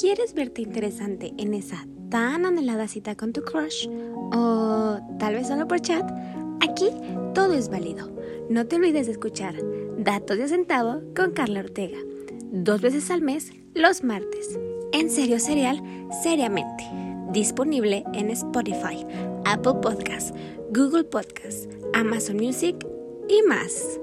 ¿Quieres verte interesante en esa tan anhelada cita con tu crush? ¿O tal vez solo por chat? Aquí todo es válido. No te olvides de escuchar Datos de Centavo con Carla Ortega. Dos veces al mes, los martes. En serio serial, seriamente. Disponible en Spotify, Apple Podcasts, Google Podcasts, Amazon Music y más.